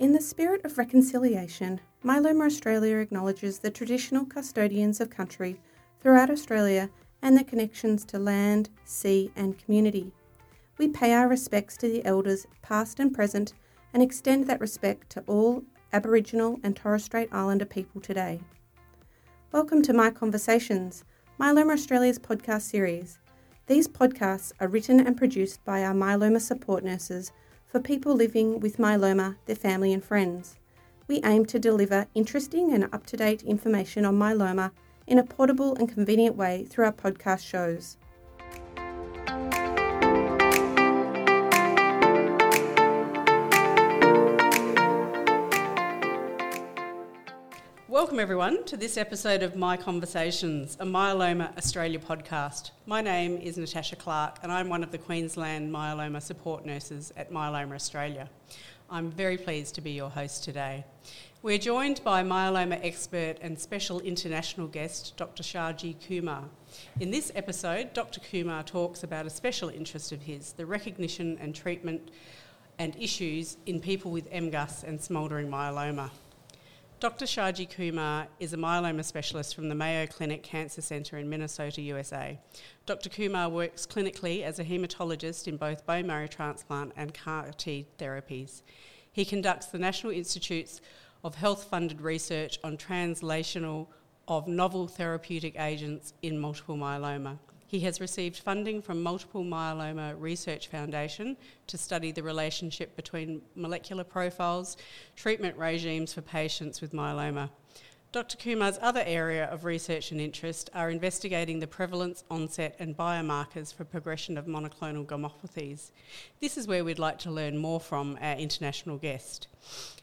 In the spirit of reconciliation, Myeloma Australia acknowledges the traditional custodians of country throughout Australia and their connections to land, sea, and community. We pay our respects to the elders, past and present, and extend that respect to all Aboriginal and Torres Strait Islander people today. Welcome to MyeConversations, Myeloma Australia's podcast series. These podcasts are written and produced by our myeloma support nurses for people living with myeloma, their family, and friends. We aim to deliver interesting and up to date information on myeloma in a portable and convenient way through our podcast shows. Welcome, everyone, to this episode of MyeConversations, a Myeloma Australia podcast. My name is Natasha Clark, and I'm one of the Queensland myeloma support nurses at Myeloma Australia. I'm very pleased to be your host today. We're joined by myeloma expert and special international guest, Dr. Shaji Kumar. In this episode, Dr. Kumar talks about a special interest of his the recognition and treatment and issues in people with MGUS and smouldering myeloma. Dr. Shaji Kumar is a myeloma specialist from the Mayo Clinic Cancer Centre in Minnesota, USA. Dr. Kumar works clinically as a haematologist in both bone marrow transplant and CAR T therapies. He conducts the National Institutes of Health funded research on translational of novel therapeutic agents in multiple myeloma. He has received funding from Multiple Myeloma Research Foundation to study the relationship between molecular profiles, treatment regimes for patients with myeloma. Dr. Kumar's other area of research and interest are investigating the prevalence, onset, and biomarkers for progression of monoclonal gammopathies. This is where we'd like to learn more from our international guest.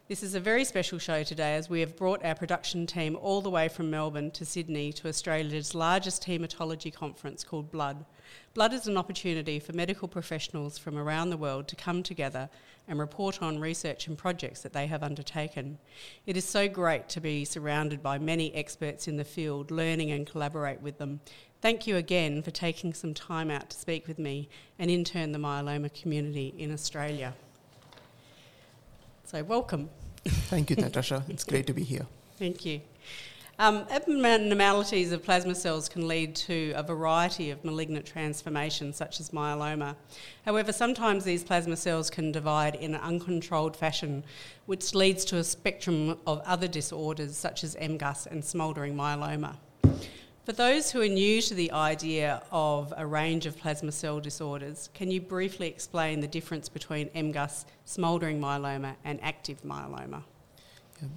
This is a very special show today as we have brought our production team all the way from Melbourne to Sydney to Australia's largest haematology conference called Blood. Blood is an opportunity for medical professionals from around the world to come together and report on research and projects that they have undertaken. It is so great to be surrounded by many experts in the field, learning and collaborate with them. Thank you again for taking some time out to speak with me and in turn the myeloma community in Australia. So, welcome. Thank you, Natasha. it's great to be here. Thank you. Um, abnormalities of plasma cells can lead to a variety of malignant transformations, such as myeloma. However, sometimes these plasma cells can divide in an uncontrolled fashion, which leads to a spectrum of other disorders, such as MGUS and smouldering myeloma. For those who are new to the idea of a range of plasma cell disorders, can you briefly explain the difference between MGUS, smouldering myeloma, and active myeloma? Yeah.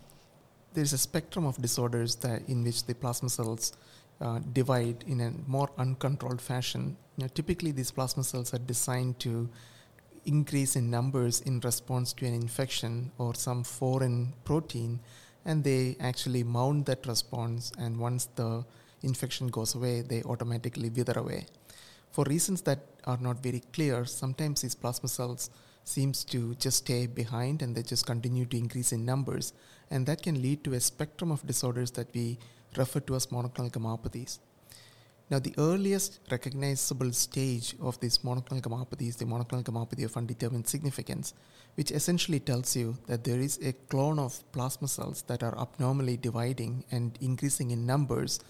There's a spectrum of disorders that in which the plasma cells uh, divide in a more uncontrolled fashion. You know, typically, these plasma cells are designed to increase in numbers in response to an infection or some foreign protein, and they actually mount that response. And once the infection goes away, they automatically wither away. For reasons that are not very clear, sometimes these plasma cells seems to just stay behind and they just continue to increase in numbers and that can lead to a spectrum of disorders that we refer to as monoclonal gammopathies. Now, the earliest recognizable stage of this monoclonal gammopathy is the monoclonal gammopathy of undetermined significance, which essentially tells you that there is a clone of plasma cells that are abnormally dividing and increasing in numbers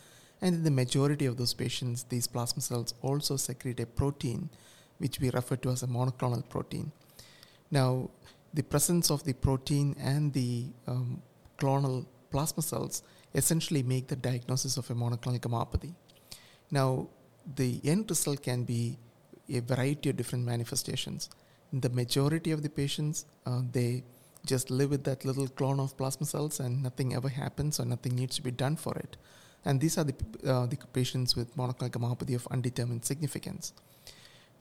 and in the majority of those patients, these plasma cells also secrete a protein which we refer to as a monoclonal protein. Now, the presence of the protein and the um, clonal plasma cells essentially make the diagnosis of a monoclonal gammopathy. Now, the end result can be a variety of different manifestations. In the majority of the patients, uh, they just live with that little clone of plasma cells and nothing ever happens or nothing needs to be done for it and these are the, uh, the patients with monoclonal gammopathy of undetermined significance.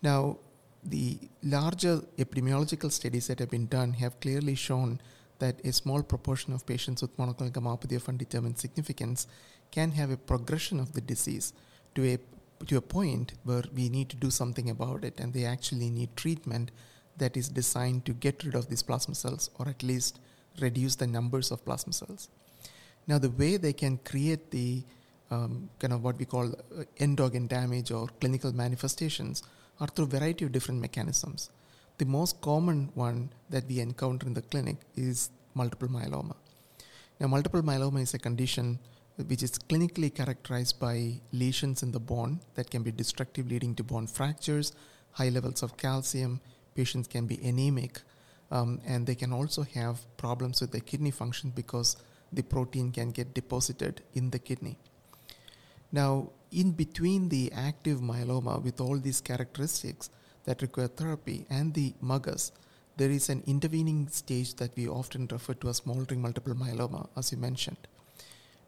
Now, the larger epidemiological studies that have been done have clearly shown that a small proportion of patients with monoclonal gammopathy of undetermined significance can have a progression of the disease to a to a point where we need to do something about it and they actually need treatment that is designed to get rid of these plasma cells or at least reduce the numbers of plasma cells. Now, the way they can create the um, kind of what we call uh, end organ damage or clinical manifestations are through a variety of different mechanisms. The most common one that we encounter in the clinic is multiple myeloma. Now, multiple myeloma is a condition which is clinically characterized by lesions in the bone that can be destructive, leading to bone fractures, high levels of calcium. Patients can be anemic, um, and they can also have problems with their kidney function because the protein can get deposited in the kidney. Now, in between the active myeloma with all these characteristics that require therapy and the MGUS, there is an intervening stage that we often refer to as smoldering multiple myeloma, as you mentioned.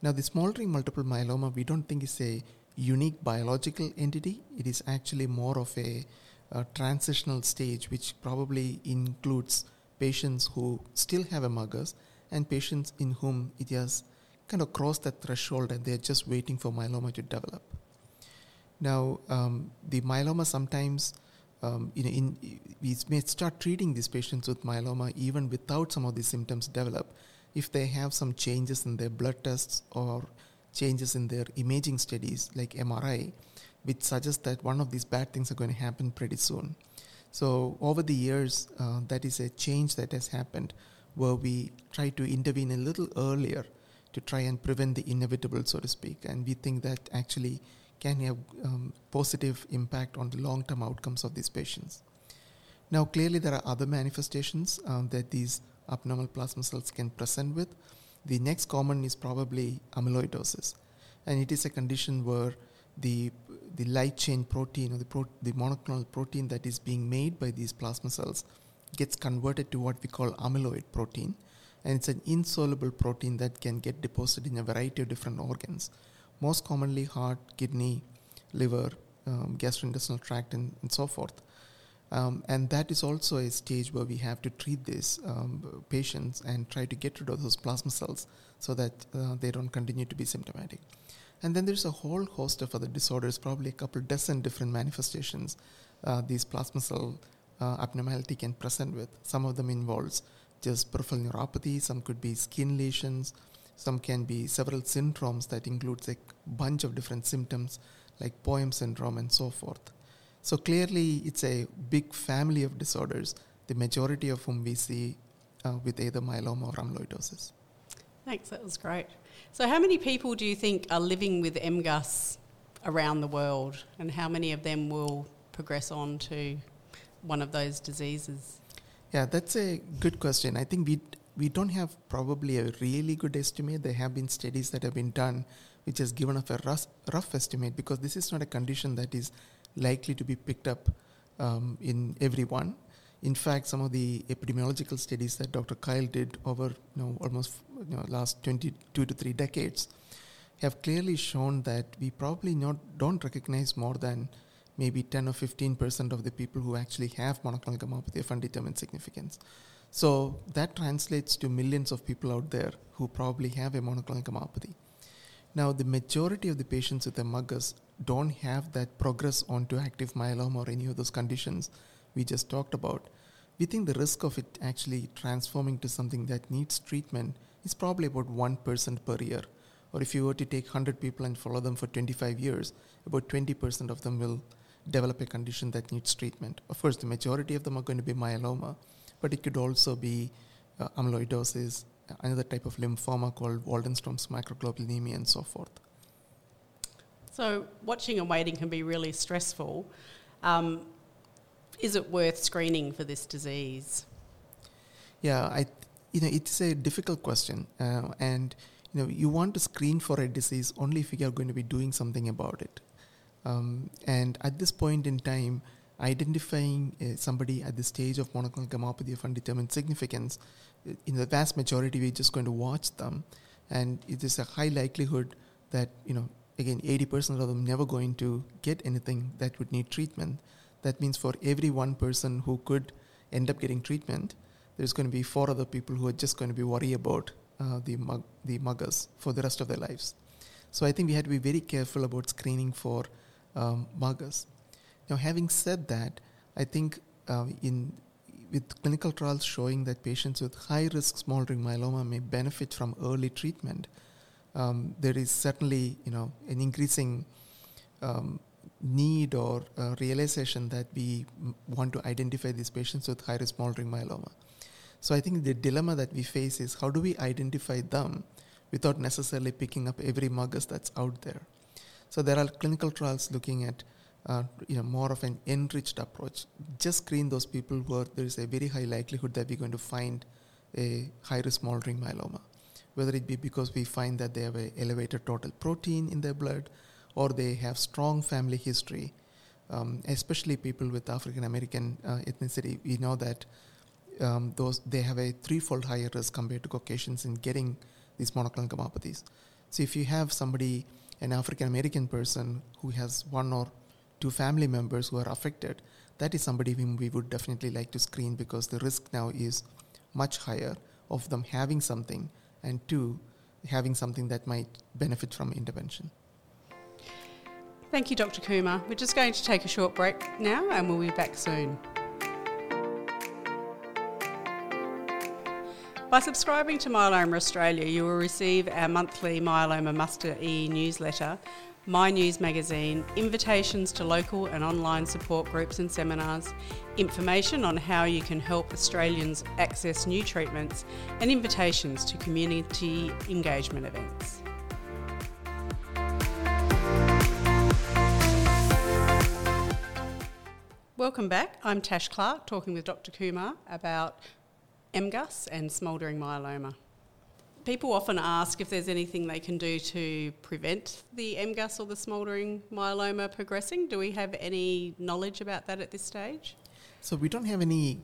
Now, the smoldering multiple myeloma, we don't think is a unique biological entity. It is actually more of a, a transitional stage, which probably includes patients who still have a MGUS and patients in whom it has kind of crossed that threshold and they're just waiting for myeloma to develop. Now, um, the myeloma sometimes, um, you know, in, we may start treating these patients with myeloma even without some of these symptoms develop if they have some changes in their blood tests or changes in their imaging studies like MRI, which suggests that one of these bad things are going to happen pretty soon. So, over the years, uh, that is a change that has happened where we try to intervene a little earlier to try and prevent the inevitable, so to speak. And we think that actually can have um, positive impact on the long-term outcomes of these patients. Now, clearly, there are other manifestations um, that these abnormal plasma cells can present with. The next common is probably amyloidosis, and it is a condition where the the light chain protein or the, pro- the monoclonal protein that is being made by these plasma cells gets converted to what we call amyloid protein, and it's an insoluble protein that can get deposited in a variety of different organs, most commonly heart, kidney, liver, um, gastrointestinal tract, and, and so forth. Um, and that is also a stage where we have to treat these um, patients and try to get rid of those plasma cells so that uh, they don't continue to be symptomatic. And then there's a whole host of other disorders, probably a couple dozen different manifestations uh, these plasma cell uh, abnormality can present with. Some of them involves just peripheral neuropathy, some could be skin lesions, some can be several syndromes that includes a bunch of different symptoms like POEMS syndrome and so forth. So clearly, it's a big family of disorders, the majority of whom we see uh, with either myeloma or amyloidosis. Thanks, that was great. So, how many people do you think are living with MGUS around the world, and how many of them will progress on to one of those diseases? Yeah, that's a good question. I think we we don't have probably a really good estimate. There have been studies that have been done, which has given us a rough, rough estimate because this is not a condition that is likely to be picked up um, in everyone. In fact, some of the epidemiological studies that Dr. Kyle did over you know, almost you know, last 22 to 3 decades have clearly shown that we probably not, don't recognize more than maybe 10 or 15 percent of the people who actually have monoclonal gammopathy of undetermined significance. So that translates to millions of people out there who probably have a monoclonal gammopathy. Now, the majority of the patients with a MGUS don't have that progress onto active myeloma or any of those conditions we just talked about. We think the risk of it actually transforming to something that needs treatment is probably about 1% per year. Or if you were to take 100 people and follow them for 25 years, about 20% of them will develop a condition that needs treatment. Of course, the majority of them are going to be myeloma, but it could also be uh, amyloidosis, another type of lymphoma called Waldenstrom's macroglobulinemia, and so forth. So, watching and waiting can be really stressful. Um, is it worth screening for this disease? Yeah, I, you know, it's a difficult question, uh, and you know, you want to screen for a disease only if you are going to be doing something about it. Um, and at this point in time, identifying uh, somebody at the stage of monoclonal gammopathy of undetermined significance, uh, in the vast majority, we're just going to watch them, and it is a high likelihood that you know, again, 80% of them never going to get anything that would need treatment. That means for every one person who could end up getting treatment, there's going to be four other people who are just going to be worried about uh, the mug, the MGUS for the rest of their lives. So I think we had to be very careful about screening for um. Now, having said that, I think uh, in with clinical trials showing that patients with high risk smoldering myeloma may benefit from early treatment, um, there is certainly you know an increasing um, need or uh, realization that we want to identify these patients with high risk smoldering myeloma. So I think the dilemma that we face is how do we identify them without necessarily picking up every MGUS that's out there. So there are clinical trials looking at uh, you know more of an enriched approach. Just screen those people where there is a very high likelihood that we're going to find a high risk smoldering myeloma, whether it be because we find that they have an elevated total protein in their blood, or they have strong family history. Um, especially people with African American uh, ethnicity, we know that um, those they have a threefold higher risk compared to Caucasians in getting these monoclonal gammopathies. So if you have somebody, an African American person who has one or two family members who are affected, that is somebody whom we would definitely like to screen because the risk now is much higher of them having something and two, having something that might benefit from intervention. Thank you, Dr. Kumar. We're just going to take a short break now and we'll be back soon. By subscribing to Myeloma Australia, you will receive our monthly Myeloma Muster E newsletter, MyeNews magazine, invitations to local and online support groups and seminars, information on how you can help Australians access new treatments, and invitations to community engagement events. Welcome back. I'm Tash Clark talking with Dr. Kumar about MGUS and smouldering myeloma. People often ask if there's anything they can do to prevent the MGUS or the smouldering myeloma progressing. Do we have any knowledge about that at this stage? So, we don't have any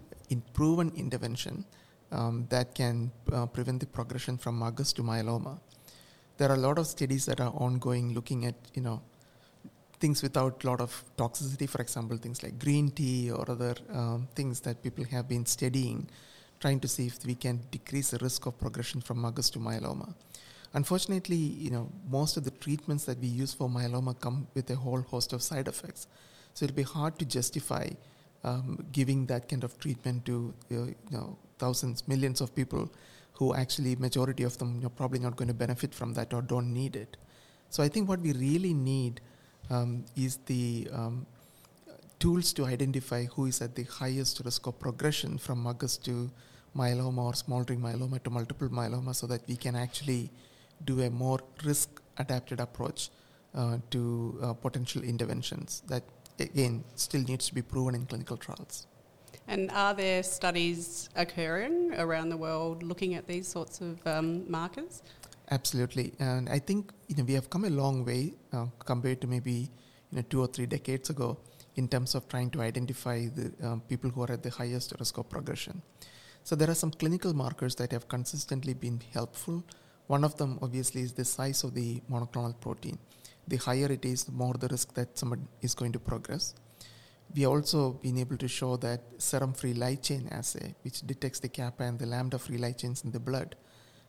proven intervention um, that can uh, prevent the progression from MGUS to myeloma. There are a lot of studies that are ongoing looking at, you know, things without a lot of toxicity, for example, things like green tea or other um, things that people have been studying trying to see if we can decrease the risk of progression from MGUS to myeloma. Unfortunately, you know, most of the treatments that we use for myeloma come with a whole host of side effects. So it'll be hard to justify um, giving that kind of treatment to you know, thousands, millions of people who actually, majority of them, are probably not going to benefit from that or don't need it. So I think what we really need um, is the um, tools to identify who is at the highest risk of progression from MGUS to myeloma or smoldering myeloma to multiple myeloma so that we can actually do a more risk adapted approach uh, to uh, potential interventions that again still needs to be proven in clinical trials. And are there studies occurring around the world looking at these sorts of um, markers? Absolutely, and I think you know we have come a long way uh, compared to maybe you know two or three decades ago in terms of trying to identify the um, people who are at the highest risk of progression. So there are some clinical markers that have consistently been helpful. One of them, obviously, is the size of the monoclonal protein. The higher it is, the more the risk that someone is going to progress. We also been able to show that serum-free light chain assay, which detects the kappa and the lambda-free light chains in the blood,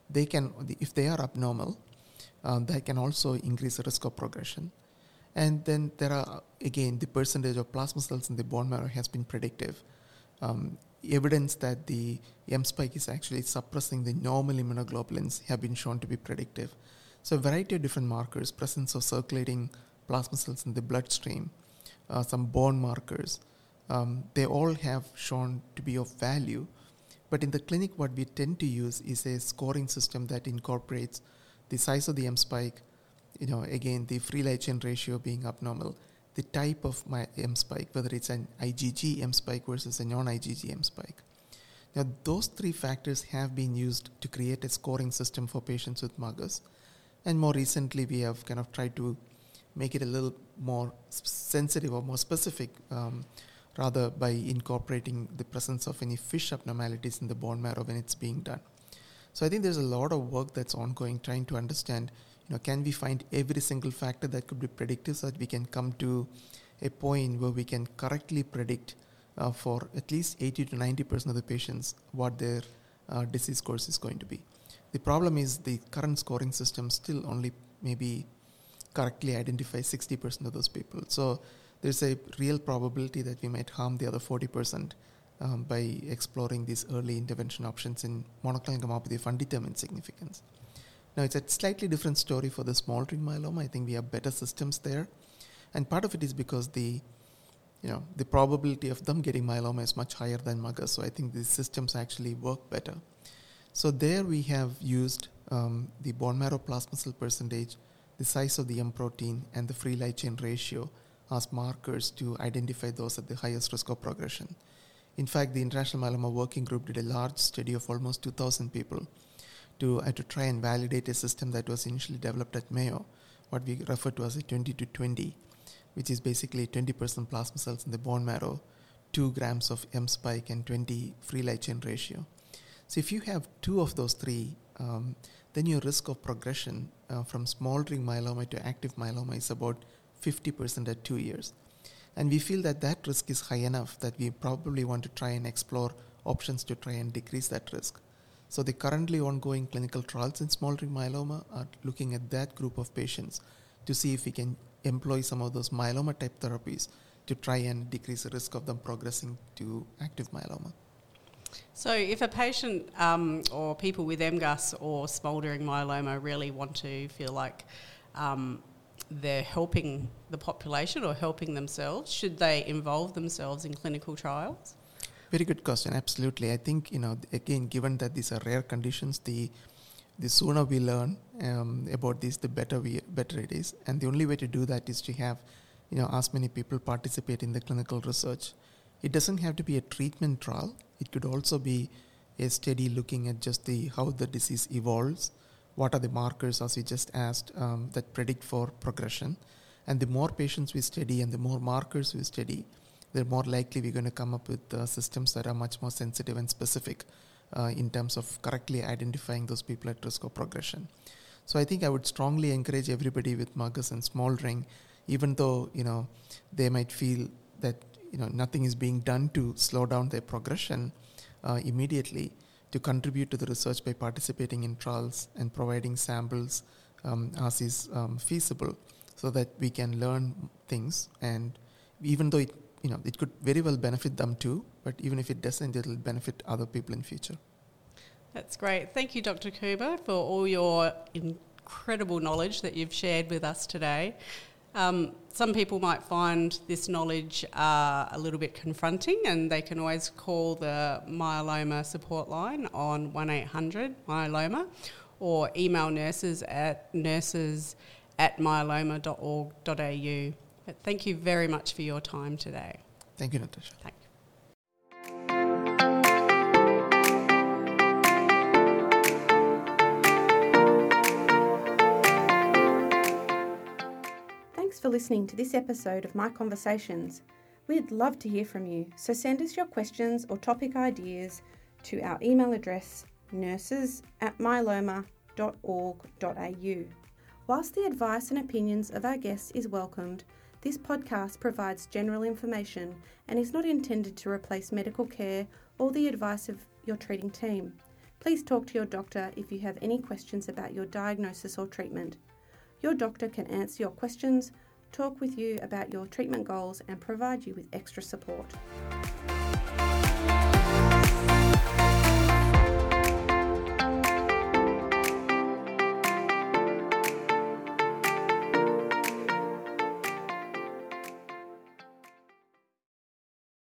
they can, if they are abnormal, uh, they can also increase the risk of progression. And then there are, again, the percentage of plasma cells in the bone marrow has been predictive. Um, evidence that the M spike is actually suppressing the normal immunoglobulins have been shown to be predictive. So, a variety of different markers, presence of circulating plasma cells in the bloodstream, uh, some bone markers, um, they all have shown to be of value. But in the clinic, what we tend to use is a scoring system that incorporates the size of the M spike, you know, again, the free light chain ratio being abnormal, the type of my M spike, whether it's an IgG M spike versus a non IgG M spike. Now, those three factors have been used to create a scoring system for patients with MGUS. And more recently, we have kind of tried to make it a little more sensitive or more specific, um, rather by incorporating the presence of any FISH abnormalities in the bone marrow when it's being done. So I think there's a lot of work that's ongoing trying to understand know, can we find every single factor that could be predictive so that we can come to a point where we can correctly predict uh, for at least 80 to 90 percent of the patients what their uh, disease course is going to be. The problem is the current scoring system still only maybe correctly identifies 60 percent of those people. So there's a real probability that we might harm the other 40 percent um, by exploring these early intervention options in monoclonal gammopathy of undetermined significance. Now, it's a slightly different story for the smoldering myeloma. I think we have better systems there. And part of it is because the you know, the probability of them getting myeloma is much higher than MGUS. So I think these systems actually work better. So there we have used um, the bone marrow plasma cell percentage, the size of the M protein, and the free light chain ratio as markers to identify those at the highest risk of progression. In fact, the International Myeloma Working Group did a large study of almost 2,000 people to, to try and validate a system that was initially developed at Mayo, what we refer to as a 20 to 20, which is basically 20% plasma cells in the bone marrow, 2 grams of M spike, and 20 free light chain ratio. So if you have two of those three, um, then your risk of progression uh, from smoldering myeloma to active myeloma is about 50% at two years. And we feel that that risk is high enough that we probably want to try and explore options to try and decrease that risk. So the currently ongoing clinical trials in smoldering myeloma are looking at that group of patients to see if we can employ some of those myeloma type therapies to try and decrease the risk of them progressing to active myeloma. So, if a patient um, or people with MGUS or smouldering myeloma really want to feel like um, they're helping the population or helping themselves, should they involve themselves in clinical trials? Very good question. Absolutely. I think you know again, given that these are rare conditions, the the sooner we learn um, about this, the better we better it is. And the only way to do that is to have you know as many people participate in the clinical research. It doesn't have to be a treatment trial. It could also be a study looking at just the how the disease evolves what are the markers, as we just asked, um, that predict for progression. And the more patients we study and the more markers we study, the more likely we're going to come up with uh, systems that are much more sensitive and specific uh, in terms of correctly identifying those people at risk of progression. So I think I would strongly encourage everybody with MGUS and smoldering, even though you know they might feel that you know nothing is being done to slow down their progression uh, immediately to contribute to the research by participating in trials and providing samples um, as is um, feasible so that we can learn things and even though it you know it could very well benefit them too but even if it doesn't it'll benefit other people in future. That's great. Thank you dr Kumar for all your incredible knowledge that you've shared with us today. Um, some people might find this knowledge uh, a little bit confronting, and they can always call the myeloma support line on 1800 myeloma or email nurses at nurses at myeloma.org.au. But thank you very much for your time today. Thank you, Natasha. Thank you. Thanks for listening to this episode of MyeConversations. We'd love to hear from you, so send us your questions or topic ideas to our email address nurses at myeloma.org.au. Whilst the advice and opinions of our guests is welcomed, this podcast provides general information and is not intended to replace medical care or the advice of your treating team. Please talk to your doctor if you have any questions about your diagnosis or treatment. Your doctor can answer your questions talk with you about your treatment goals, and provide you with extra support.